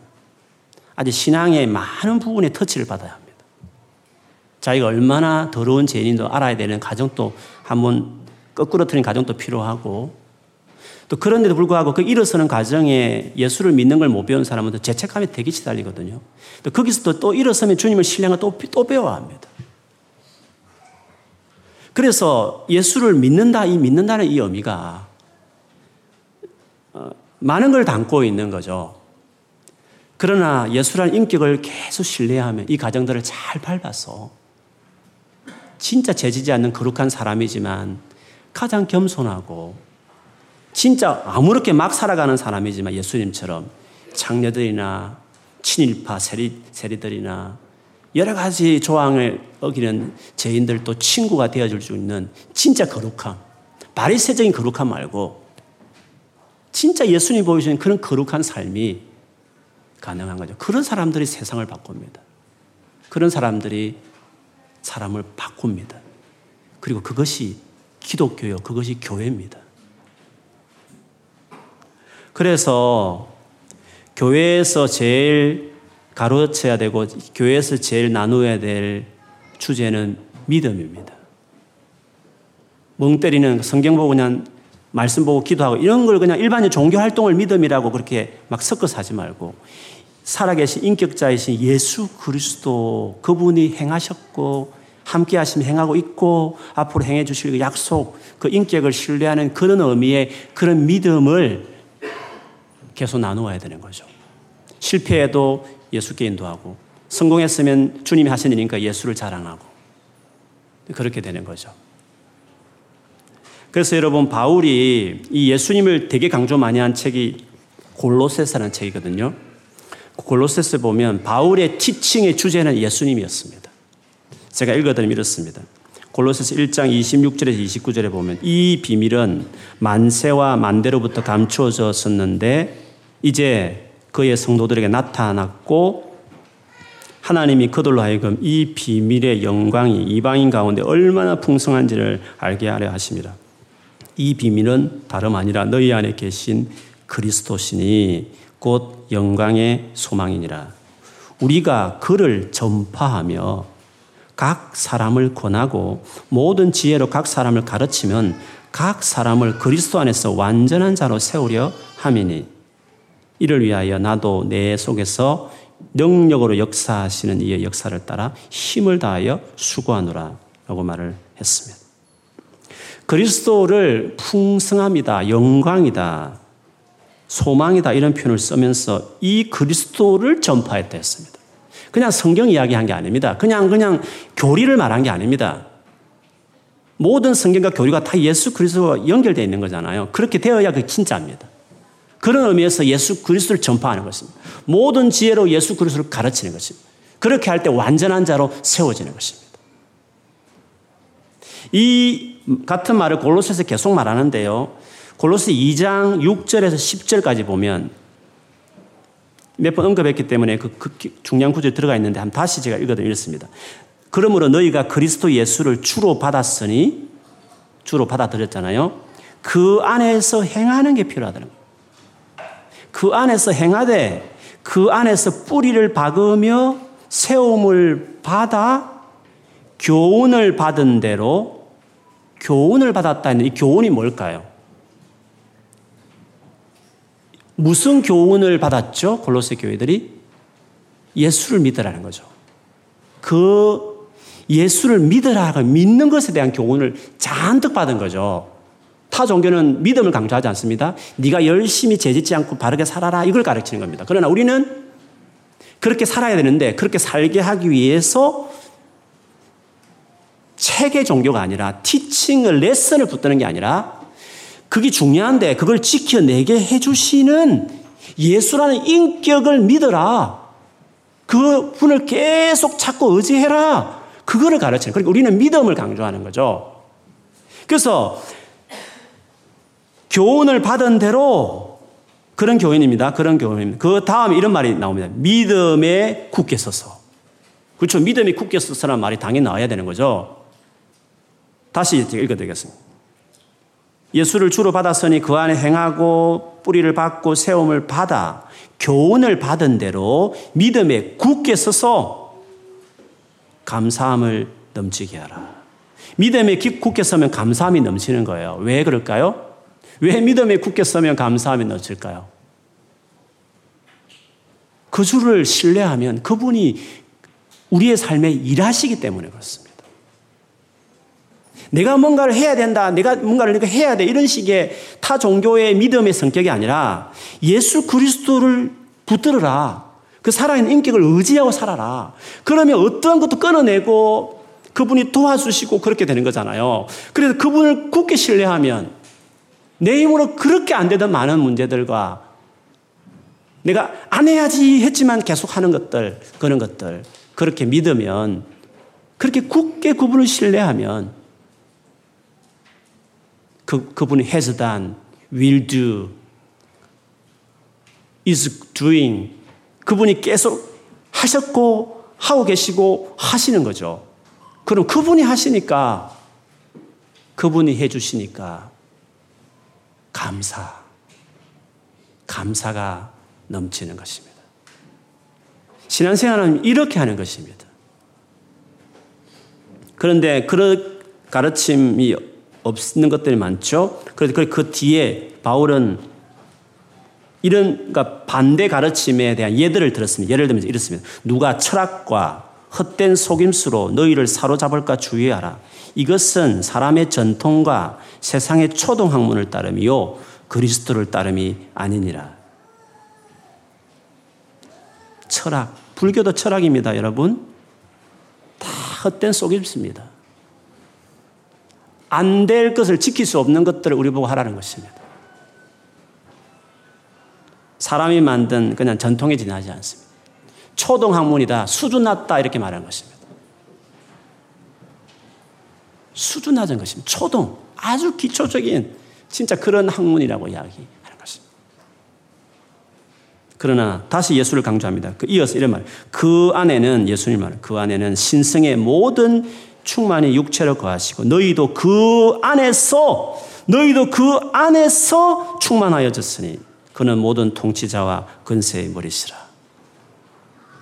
아직 신앙의 많은 부분에 터치를 받아야 합니다. 자기가 얼마나 더러운 죄인도 알아야 되는 가정도 한번 거꾸로 틀린 가정도 필요하고 또 그런데도 불구하고 그 일어서는 과정에 예수를 믿는 걸 못 배운 사람은 죄책감에 되게 시달리거든요. 또 거기서 또, 또 일어서면 주님을 신뢰가 또, 또 배워야 합니다. 그래서 예수를 믿는다, 이 믿는다는 이 의미가 어, 많은 걸 담고 있는 거죠. 그러나 예수라는 인격을 계속 신뢰하면 이 가정들을 잘 밟아서 진짜 재지지 않는 거룩한 사람이지만 가장 겸손하고 진짜 아무렇게 막 살아가는 사람이지만 예수님처럼 장녀들이나 친일파 세리, 세리들이나 여러 가지 조항을 어기는 죄인들도 친구가 되어줄 수 있는 진짜 거룩함. 바리새적인 거룩함 말고 진짜 예수님 보여주는 그런 거룩한 삶이 가능한 거죠. 그런 사람들이 세상을 바꿉니다. 그런 사람들이 사람을 바꿉니다. 그리고 그것이 기독교요. 그것이 교회입니다. 그래서 교회에서 제일 가로쳐야 되고 교회에서 제일 나누어야 될 주제는 믿음입니다. 멍 때리는 성경 보고 그냥 말씀 보고 기도하고 이런 걸 그냥 일반적 종교 활동을 믿음이라고 그렇게 막 섞어서 하지 말고 살아계신 인격자이신 예수 그리스도 그분이 행하셨고 함께 하시면 행하고 있고 앞으로 행해 주실 그 약속 그 인격을 신뢰하는 그런 의미의 그런 믿음을 계속 나누어야 되는 거죠. 실패해도 예수께 인도하고 성공했으면 주님이 하신 일이니까 예수를 자랑하고 그렇게 되는 거죠. 그래서 여러분 바울이 이 예수님을 되게 강조 많이 한 책이 골로세스라는 책이거든요. 골로세스 보면 바울의 티칭의 주제는 예수님이었습니다. 제가 읽어드리면 이렇습니다. 골로새서 1장 26절에서 29절에 보면 이 비밀은 만세와 만대로부터 감추어졌었는데 이제 그의 성도들에게 나타났고 하나님이 그들로 하여금 이 비밀의 영광이 이방인 가운데 얼마나 풍성한지를 알게 하려 하십니다. 이 비밀은 다름 아니라 너희 안에 계신 그리스도시니 곧 영광의 소망이니라. 우리가 그를 전파하며 각 사람을 권하고 모든 지혜로 각 사람을 가르치면 각 사람을 그리스도 안에서 완전한 자로 세우려 함이니 이를 위하여 나도 내 속에서 능력으로 역사하시는 이의 역사를 따라 힘을 다하여 수고하노라 라고 말을 했습니다. 그리스도를 풍성함이다, 영광이다, 소망이다 이런 표현을 쓰면서 이 그리스도를 전파했다 했습니다. 그냥 성경 이야기한 게 아닙니다. 그냥 그냥 교리를 말한 게 아닙니다. 모든 성경과 교리가 다 예수 그리스도와 연결되어 있는 거잖아요. 그렇게 되어야 그 진짜입니다. 그런 의미에서 예수 그리스도를 전파하는 것입니다. 모든 지혜로 예수 그리스도를 가르치는 것입니다. 그렇게 할 때 완전한 자로 세워지는 것입니다. 이 같은 말을 골로새서 계속 말하는데요. 골로새 2장 6절에서 10절까지 보면 몇 번 언급했기 때문에 그, 그 중요한 구절에 들어가 있는데 한 다시 제가 읽어드리면 이렇습니다. 그러므로 너희가 그리스도 예수를 주로 받았으니 주로 받아들였잖아요. 그 안에서 행하는 게 필요하다는 거예요. 그 안에서 행하되 그 안에서 뿌리를 박으며 세움을 받아 교훈을 받은 대로 교훈을 받았다는 이 교훈이 뭘까요? 무슨 교훈을 받았죠? 골로새 교회들이 예수를 믿으라는 거죠. 그 예수를 믿으라 고 믿는 것에 대한 교훈을 잔뜩 받은 거죠. 타 종교는 믿음을 강조하지 않습니다. 네가 열심히 죄짓지 않고 바르게 살아라 이걸 가르치는 겁니다. 그러나 우리는 그렇게 살아야 되는데 그렇게 살게 하기 위해서 책의 종교가 아니라 티칭을 레슨을 붙드는 게 아니라 그게 중요한데 그걸 지켜내게 해주시는 예수라는 인격을 믿어라. 그 분을 계속 찾고 의지해라. 그거를 가르치는. 그러니까 우리는 믿음을 강조하는 거죠. 그래서 교훈을 받은 대로 그런 교인입니다. 그런 교인입니다. 그 다음에 이런 말이 나옵니다. 믿음에 굳게 서서. 그렇죠. 믿음이 굳게 서서라는 말이 당연히 나와야 되는 거죠. 다시 읽어드리겠습니다. 예수를 주로 받았으니 그 안에 행하고 뿌리를 받고 세움을 받아 교훈을 받은 대로 믿음에 굳게 서서 감사함을 넘치게 하라. 믿음에 굳게 서면 감사함이 넘치는 거예요. 왜 그럴까요? 왜 믿음에 굳게 서면 감사함이 넘칠까요? 그 주를 신뢰하면 그분이 우리의 삶에 일하시기 때문에 그렇습니다. 내가 뭔가를 해야 된다, 내가 뭔가를 해야 돼, 이런 식의 타 종교의 믿음의 성격이 아니라 예수 그리스도를 붙들어라. 그 살아있는 인격을 의지하고 살아라. 그러면 어떤 것도 끊어내고 그분이 도와주시고 그렇게 되는 거잖아요. 그래서 그분을 굳게 신뢰하면 내 힘으로 그렇게 안 되던 많은 문제들과 내가 안 해야지 했지만 계속 하는 것들, 그런 것들, 그렇게 믿으면, 그렇게 굳게 그분을 신뢰하면, 그, 그분이 has done, will do, is doing, 그분이 계속 하셨고, 하고 계시고, 하시는 거죠. 그럼 그분이 하시니까, 그분이 해주시니까, 감사. 감사가 넘치는 것입니다. 신앙생활은 이렇게 하는 것입니다. 그런데 그런 가르침이 없는 것들이 많죠. 그래서 그 뒤에 바울은 이런 그러니까 반대 가르침에 대한 예들을 들었습니다. 예를 들면 이렇습니다. 누가 철학과 헛된 속임수로 너희를 사로잡을까 주의하라. 이것은 사람의 전통과 세상의 초동 학문을 따름이요 그리스도를 따름이 아니니라. 철학, 불교도 철학입니다, 여러분. 다 헛된 속임수입니다. 안 될 것을 지킬 수 없는 것들을 우리 보고 하라는 것입니다. 사람이 만든 그냥 전통에 지나지 않습니다. 초동 학문이다, 수준 낮다 이렇게 말하는 것입니다. 수준 낮은 것입니다. 초동, 아주 기초적인 진짜 그런 학문이라고 이야기하는 것입니다. 그러나 다시 예수를 강조합니다. 그 이어서 이런 말. 그 안에는 예수님 말. 그 안에는 신성의 모든 충만이 육체로 거하시고 너희도 그 안에서 너희도 그 안에서 충만하여졌으니 그는 모든 통치자와 근세의 머리시라.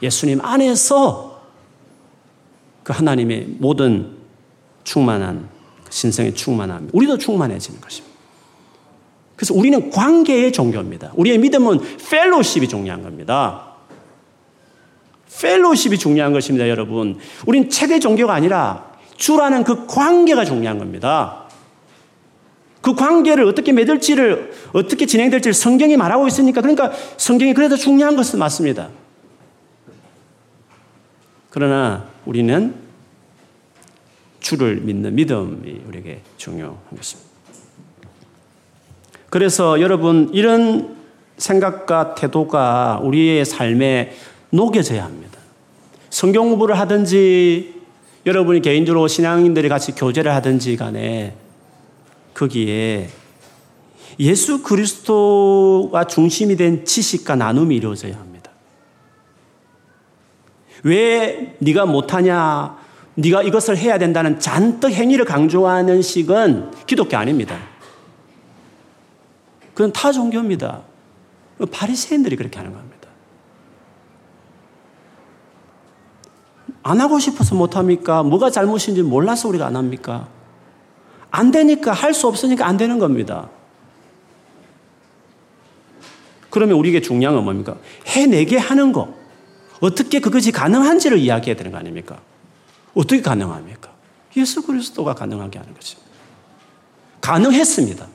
예수님 안에서 그 하나님의 모든 충만한 그 신성의 충만함, 우리도 충만해지는 것입니다. 그래서 우리는 관계의 종교입니다. 우리의 믿음은 펠로십이 중요한 겁니다. 펠로십이 중요한 것입니다, 여러분. 우린 체대 종교가 아니라 주라는 그 관계가 중요한 겁니다. 그 관계를 어떻게 맺을지를, 어떻게 진행될지를 성경이 말하고 있으니까, 그러니까 성경이 그래도 중요한 것은 맞습니다. 그러나 우리는 주를 믿는 믿음이 우리에게 중요한 것입니다. 그래서 여러분, 이런 생각과 태도가 우리의 삶에 녹여져야 합니다. 성경 공부를 하든지 여러분이 개인적으로 신앙인들이 같이 교제를 하든지 간에 거기에 예수 그리스도가 중심이 된 지식과 나눔이 이루어져야 합니다. 왜 네가 못하냐, 네가 이것을 해야 된다는 잔뜩 행위를 강조하는 식은 기독교 아닙니다. 그건 타 종교입니다. 바리새인들이 그렇게 하는 겁니다. 안 하고 싶어서 못 합니까? 뭐가 잘못인지 몰라서 우리가 안 합니까? 안 되니까 할 수 없으니까 안 되는 겁니다. 그러면 우리에게 중요한 건 뭡니까? 해내게 하는 거. 어떻게 그것이 가능한지를 이야기해야 되는 거 아닙니까? 어떻게 가능합니까? 예수 그리스도가 가능하게 하는 것입니다. 가능했습니다.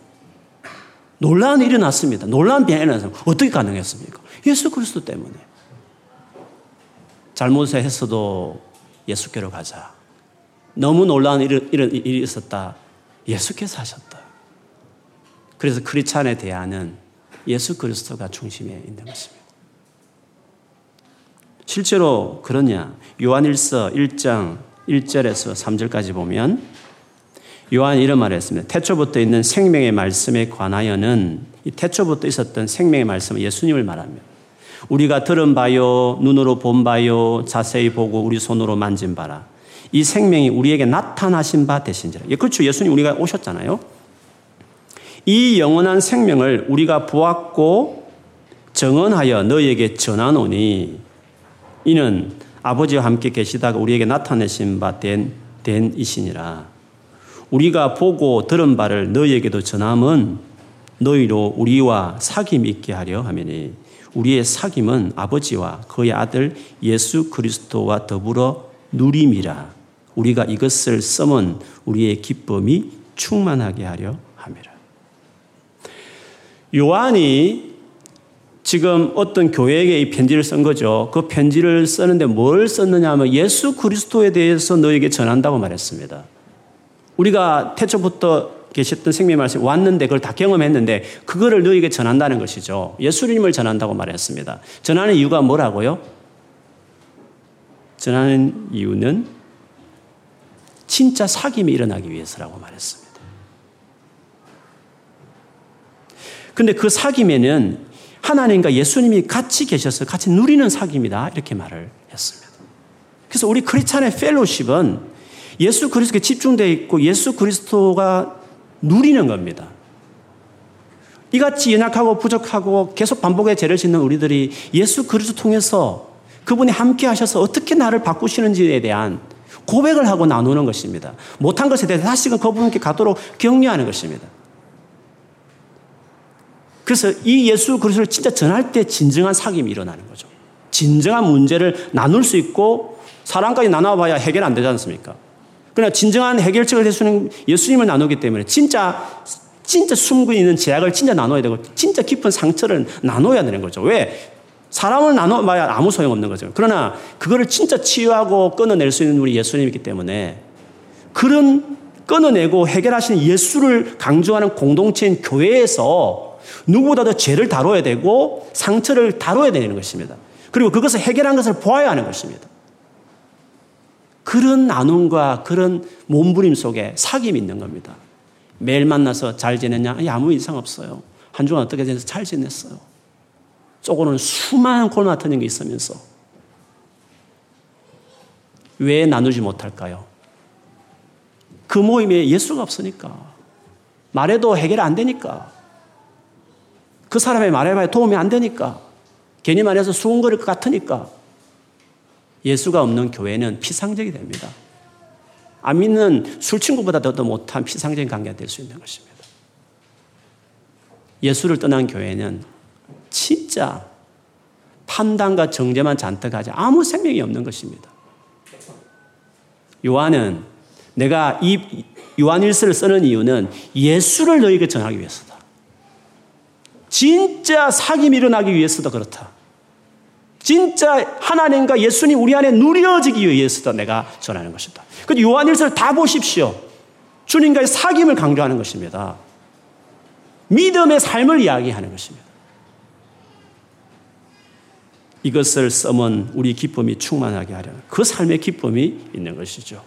논란이 일어났습니다. 논란 이 일어났습니다. 어떻게 가능했습니까? 예수 그리스도 때문에. 잘못을 했어도 예수께로 가자. 너무 놀라운 일이, 있었다. 예수께서 하셨다. 그래서 크리스찬에 대한 예수 그리스도가 중심에 있는 것입니다. 실제로 그러냐? 요한일서 1장 1절에서 3절까지 보면 요한 이런 말을 했습니다. 태초부터 있는 생명의 말씀에 관하여는 이 태초부터 있었던 생명의 말씀은 예수님을 말합니다. 우리가 들은 바요, 눈으로 본 바요, 자세히 보고 우리 손으로 만진 바라. 이 생명이 우리에게 나타나신 바 되신지라. 예, 그렇죠. 예수님 우리가 오셨잖아요. 이 영원한 생명을 우리가 보았고 정언하여 너희에게 전하노니 이는 아버지와 함께 계시다가 우리에게 나타내신 바 된, 된 이시니라. 우리가 보고 들은 바를 너희에게도 전함은 너희로 우리와 사귐 있게 하려 하매니 우리의 사귐은 아버지와 그의 아들 예수 그리스도와 더불어 누림이라 우리가 이것을 써은 우리의 기쁨이 충만하게 하려 함이라. 요한이 지금 어떤 교회에게 이 편지를 쓴 거죠. 그 편지를 쓰는데 뭘 썼느냐 하면 예수 그리스도에 대해서 너에게 전한다고 말했습니다. 우리가 태초부터 계셨던 생명 말씀 왔는데 그걸 다 경험했는데 그거를 너에게 전한다는 것이죠. 예수님을 전한다고 말했습니다. 전하는 이유가 뭐라고요? 전하는 이유는 진짜 사귐이 일어나기 위해서라고 말했습니다. 근데 그 사귐에는 하나님과 예수님이 같이 계셔서 같이 누리는 사귐이다. 이렇게 말을 했습니다. 그래서 우리 크리스찬의 펠로십은 예수 그리스도에 집중되어 있고 예수 그리스도가 누리는 겁니다. 이같이 연약하고 부족하고 계속 반복의 죄를 짓는 우리들이 예수 그리스도 통해서 그분이 함께 하셔서 어떻게 나를 바꾸시는지에 대한 고백을 하고 나누는 것입니다. 못한 것에 대해서 다시금 그분께 가도록 격려하는 것입니다. 그래서 이 예수 그리스도를 진짜 전할 때 진정한 사귐이 일어나는 거죠. 진정한 문제를 나눌 수 있고 사람까지 나눠봐야 해결 안 되지 않습니까? 그러나 진정한 해결책을 해주는 예수님을 나누기 때문에 진짜 진짜 숨고 있는 제약을 진짜 나눠야 되고 진짜 깊은 상처를 나눠야 되는 거죠. 왜? 사람을 나눠봐야 아무 소용없는 거죠. 그러나 그거를 진짜 치유하고 끊어낼 수 있는 우리 예수님이기 때문에 그런 끊어내고 해결하시는 예수를 강조하는 공동체인 교회에서 누구보다도 죄를 다뤄야 되고 상처를 다뤄야 되는 것입니다. 그리고 그것을 해결한 것을 보아야 하는 것입니다. 그런 나눔과 그런 몸부림 속에 사귐이 있는 겁니다. 매일 만나서 잘 지냈냐? 아무 이상 없어요. 한 주간 어떻게 지내서 잘 지냈어요. 쪼고는 수많은 골마 터진 게 있으면서 왜 나누지 못할까요? 그 모임에 예수가 없으니까. 말해도 해결 안 되니까. 그 사람의 말해봐야 도움이 안 되니까. 괜히 말해서 수군거릴 것 같으니까. 예수가 없는 교회는 피상적이 됩니다. 안 믿는 술 친구보다 더 못한 피상적인 관계가 될 수 있는 것입니다. 예수를 떠난 교회는 진짜 판단과 정죄만 잔뜩 하지 아무 생명이 없는 것입니다. 요한은 내가 이 요한일서를 쓰는 이유는 예수를 너에게 전하기 위해서다. 진짜 사귐이 일어나기 위해서도 그렇다. 진짜 하나님과 예수님 우리 안에 누려지기 위해서도 내가 전하는 것이다. 그 요한일서를 다 보십시오. 주님과의 사귐을 강조하는 것입니다. 믿음의 삶을 이야기하는 것입니다. 이것을 써면 우리 기쁨이 충만하게 하려는 그 삶의 기쁨이 있는 것이죠.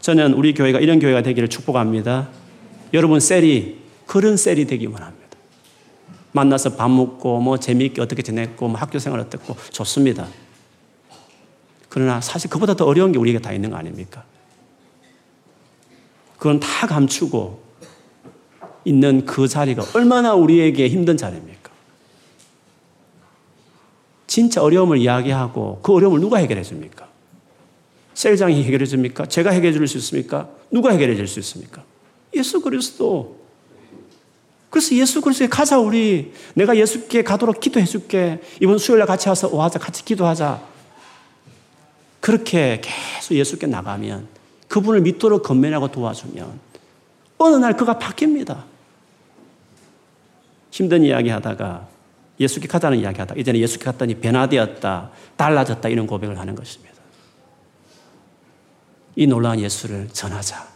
저는 우리 교회가 이런 교회가 되기를 축복합니다. 여러분 셀이 그런 셀이 되기 원합니다. 만나서 밥 먹고 뭐 재미있게 어떻게 지냈고 뭐 학교 생활 어떻고 좋습니다. 그러나 사실 그보다 더 어려운 게 우리에게 다 있는 거 아닙니까? 그건 다 감추고 있는 그 자리가 얼마나 우리에게 힘든 자리입니까? 진짜 어려움을 이야기하고 그 어려움을 누가 해결해 줍니까? 셀장이 해결해 줍니까? 제가 해결해 줄 수 있습니까? 누가 해결해 줄 수 있습니까? 예수 그리스도. 그래서 예수 그리스도에 가자 우리. 내가 예수께 가도록 기도해 줄게. 이번 수요일날 같이 와서 와자 같이 기도하자. 그렇게 계속 예수께 나가면 그분을 믿도록 건면하고 도와주면 어느 날 그가 바뀝니다. 힘든 이야기 하다가 예수께 가자는 이야기 하다 이제는 예수께 갔더니 변화되었다, 달라졌다 이런 고백을 하는 것입니다. 이 놀라운 예수를 전하자.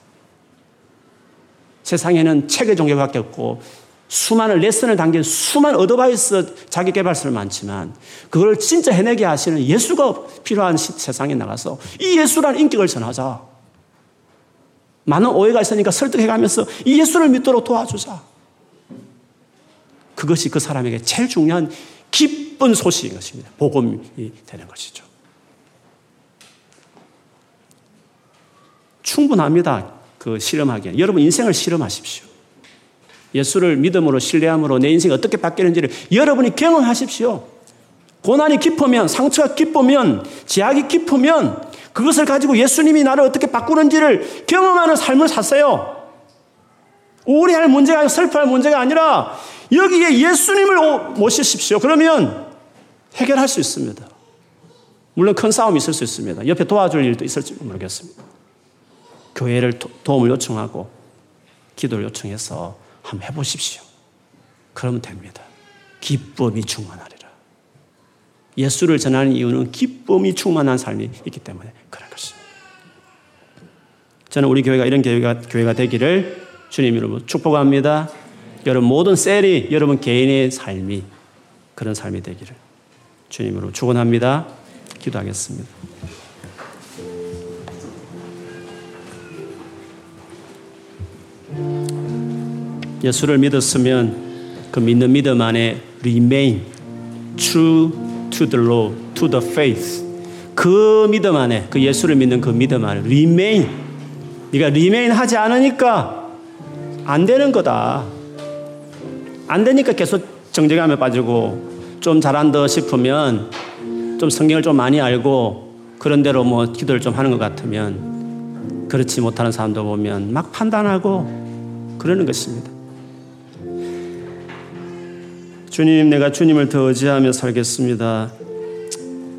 세상에는 책의 종교밖에 없고 수많은 레슨을 담긴 수많은 어드바이스 자기 개발서를 많지만 그걸 진짜 해내게 하시는 예수가 필요한 세상에 나가서 이 예수라는 인격을 전하자. 많은 오해가 있으니까 설득해가면서 이 예수를 믿도록 도와주자. 그것이 그 사람에게 제일 중요한 기쁜 소식인 것입니다. 복음이 되는 것이죠. 충분합니다. 그 실험하기에. 여러분 인생을 실험하십시오. 예수를 믿음으로 신뢰함으로 내 인생이 어떻게 바뀌는지를 여러분이 경험하십시오. 고난이 깊으면, 상처가 깊으면, 제약이 깊으면 그것을 가지고 예수님이 나를 어떻게 바꾸는지를 경험하는 삶을 사세요. 우울해할 문제가 슬퍼할 문제가 아니라 여기에 예수님을 모시십시오. 그러면 해결할 수 있습니다. 물론 큰 싸움이 있을 수 있습니다. 옆에 도와줄 일도 있을지 모르겠습니다. 교회를 도 움을 요청하고 기도를 요청해서 한번 해보십시오. 그러면 됩니다. 기쁨이 충만하리라. 예수를 전하는 이유는 기쁨이 충만한 삶이 있기 때문에 그런 것입니다. 저는 우리 교회가 이런 교회가, 교회가 되기를 주님 이름으로 축복합니다. 여러분 모든 셀이 여러분 개인의 삶이 그런 삶이 되기를 주님으로 축원합니다. 기도하겠습니다. 예수를 믿었으면 그 믿는 믿음 안에 remain true to the Lord, to the faith. 그 믿음 안에, 그 예수를 믿는 그 믿음 안에 remain. 네가 remain 하지 않으니까 안 되는 거다. 안 되니까 계속 정죄감에 빠지고 좀 잘한다 싶으면 좀 성경을 좀 많이 알고 그런 대로 뭐 기도를 좀 하는 것 같으면 그렇지 못하는 사람도 보면 막 판단하고 그러는 것입니다. 주님, 내가 주님을 더 의지하며 살겠습니다.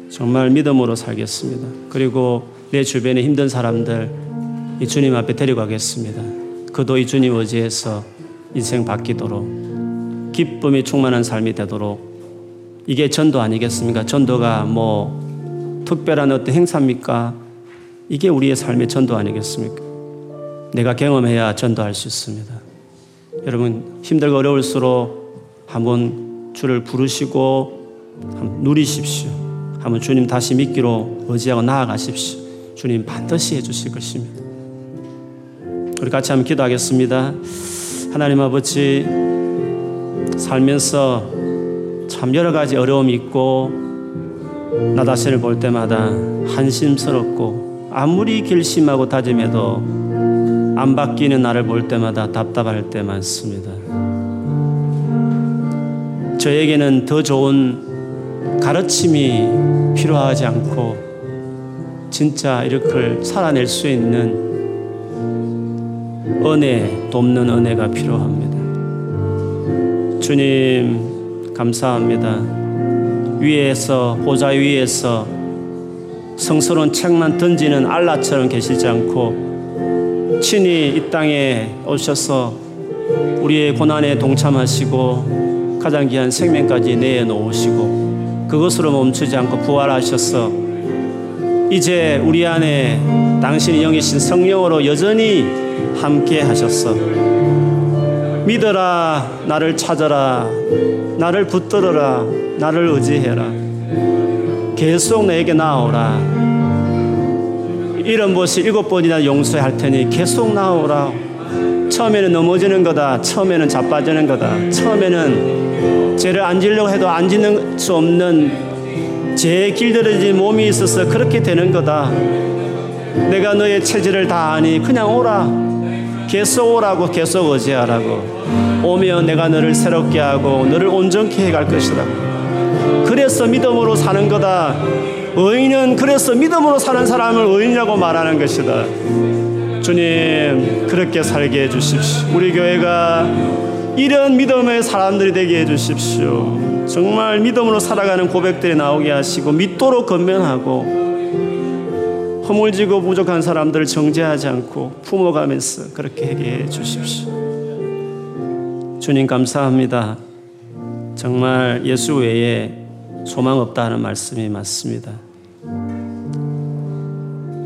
정말 믿음으로 살겠습니다. 그리고 내 주변에 힘든 사람들 이 주님 앞에 데리고 가겠습니다. 그도 이 주님 의지해서 인생 바뀌도록 기쁨이 충만한 삶이 되도록 이게 전도 아니겠습니까? 전도가 뭐 특별한 어떤 행사입니까? 이게 우리의 삶의 전도 아니겠습니까? 내가 경험해야 전도할 수 있습니다. 여러분 힘들고 어려울수록 한번 주를 부르시고 누리십시오. 한번 주님 다시 믿기로 의지하고 나아가십시오. 주님 반드시 해주실 것입니다. 우리 같이 한번 기도하겠습니다. 하나님 아버지, 살면서 참 여러 가지 어려움이 있고 나 자신을 볼 때마다 한심스럽고 아무리 결심하고 다짐해도 안 바뀌는 나를 볼 때마다 답답할 때 많습니다. 저에게는 더 좋은 가르침이 필요하지 않고 진짜 이렇게 살아낼 수 있는 은혜, 돕는 은혜가 필요합니다. 주님, 감사합니다. 위에서, 보좌 위에서 성스러운 책만 던지는 알라처럼 계시지 않고 친히 이 땅에 오셔서 우리의 고난에 동참하시고 가장 귀한 생명까지 내놓으시고 그것으로 멈추지 않고 부활하셔서 이제 우리 안에 당신이 영이신 성령으로 여전히 함께 하셨어. 믿어라, 나를 찾아라, 나를 붙들어라, 나를 의지해라. 계속 내게 나오라. 이런 것이 일곱 번이나 용서할 테니 계속 나오라. 처음에는 넘어지는 거다. 처음에는 자빠지는 거다. 처음에는 죄를 안 지려고 해도 안 지는 수 없는 죄에 길들여진 몸이 있어서 그렇게 되는 거다. 내가 너의 체질을 다 아니 그냥 오라. 계속 오라고 계속 의지하라고 오면 내가 너를 새롭게 하고 너를 온전케 해갈 것이다. 그래서 믿음으로 사는 거다. 의인은 그래서 믿음으로 사는 사람을 의인이라고 말하는 것이다. 주님 그렇게 살게 해주십시오. 우리 교회가 이런 믿음의 사람들이 되게 해주십시오. 정말 믿음으로 살아가는 고백들이 나오게 하시고 믿도록 건면하고 허물지고 부족한 사람들을 정죄하지 않고 품어가면서 그렇게 하게 해 주십시오. 주님 감사합니다. 정말 예수 외에 소망 없다 하는 말씀이 맞습니다.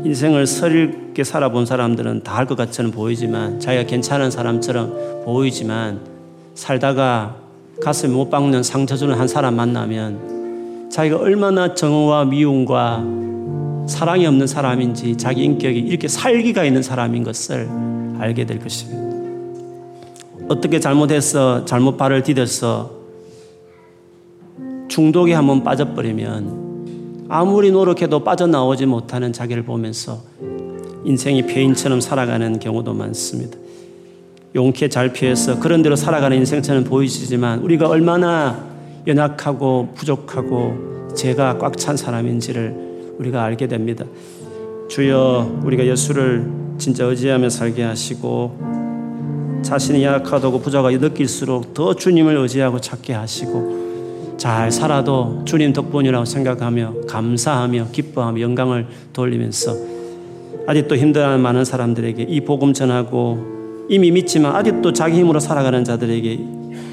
인생을 서릴게 살아본 사람들은 다 할 것 같처럼 보이지만 자기가 괜찮은 사람처럼 보이지만 살다가 가슴에 못 박는 상처 주는 한 사람 만나면 자기가 얼마나 정오와 미움과 사랑이 없는 사람인지 자기 인격이 이렇게 살기가 있는 사람인 것을 알게 될 것입니다. 어떻게 잘못해서 잘못 발을 디뎌서 중독에 한번 빠져버리면 아무리 노력해도 빠져나오지 못하는 자기를 보면서 인생이 폐인처럼 살아가는 경우도 많습니다. 용케 잘 피해서 그런 대로 살아가는 인생처럼 보이지만 우리가 얼마나 연약하고 부족하고 죄가 꽉 찬 사람인지를 우리가 알게 됩니다. 주여 우리가 예수를 진짜 의지하며 살게 하시고 자신이 약하다고 부자가 느낄수록 더 주님을 의지하고 찾게 하시고 잘 살아도 주님 덕분이라고 생각하며 감사하며 기뻐하며 영광을 돌리면서 아직도 힘들어하는 많은 사람들에게 이 복음 전하고 이미 믿지만 아직도 자기 힘으로 살아가는 자들에게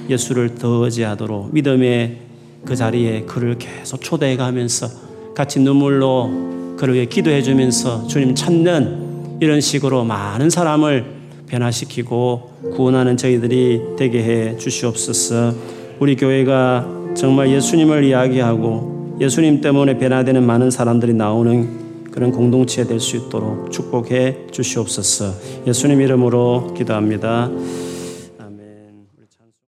예수를 더 의지하도록 믿음의 그 자리에 그를 계속 초대해 가면서 같이 눈물로 그를 위해 기도해 주면서 주님 찾는 이런 식으로 많은 사람을 변화시키고 구원하는 저희들이 되게 해 주시옵소서. 우리 교회가 정말 예수님을 이야기하고 예수님 때문에 변화되는 많은 사람들이 나오는 그런 공동체 될 수 있도록 축복해 주시옵소서. 예수님 이름으로 기도합니다.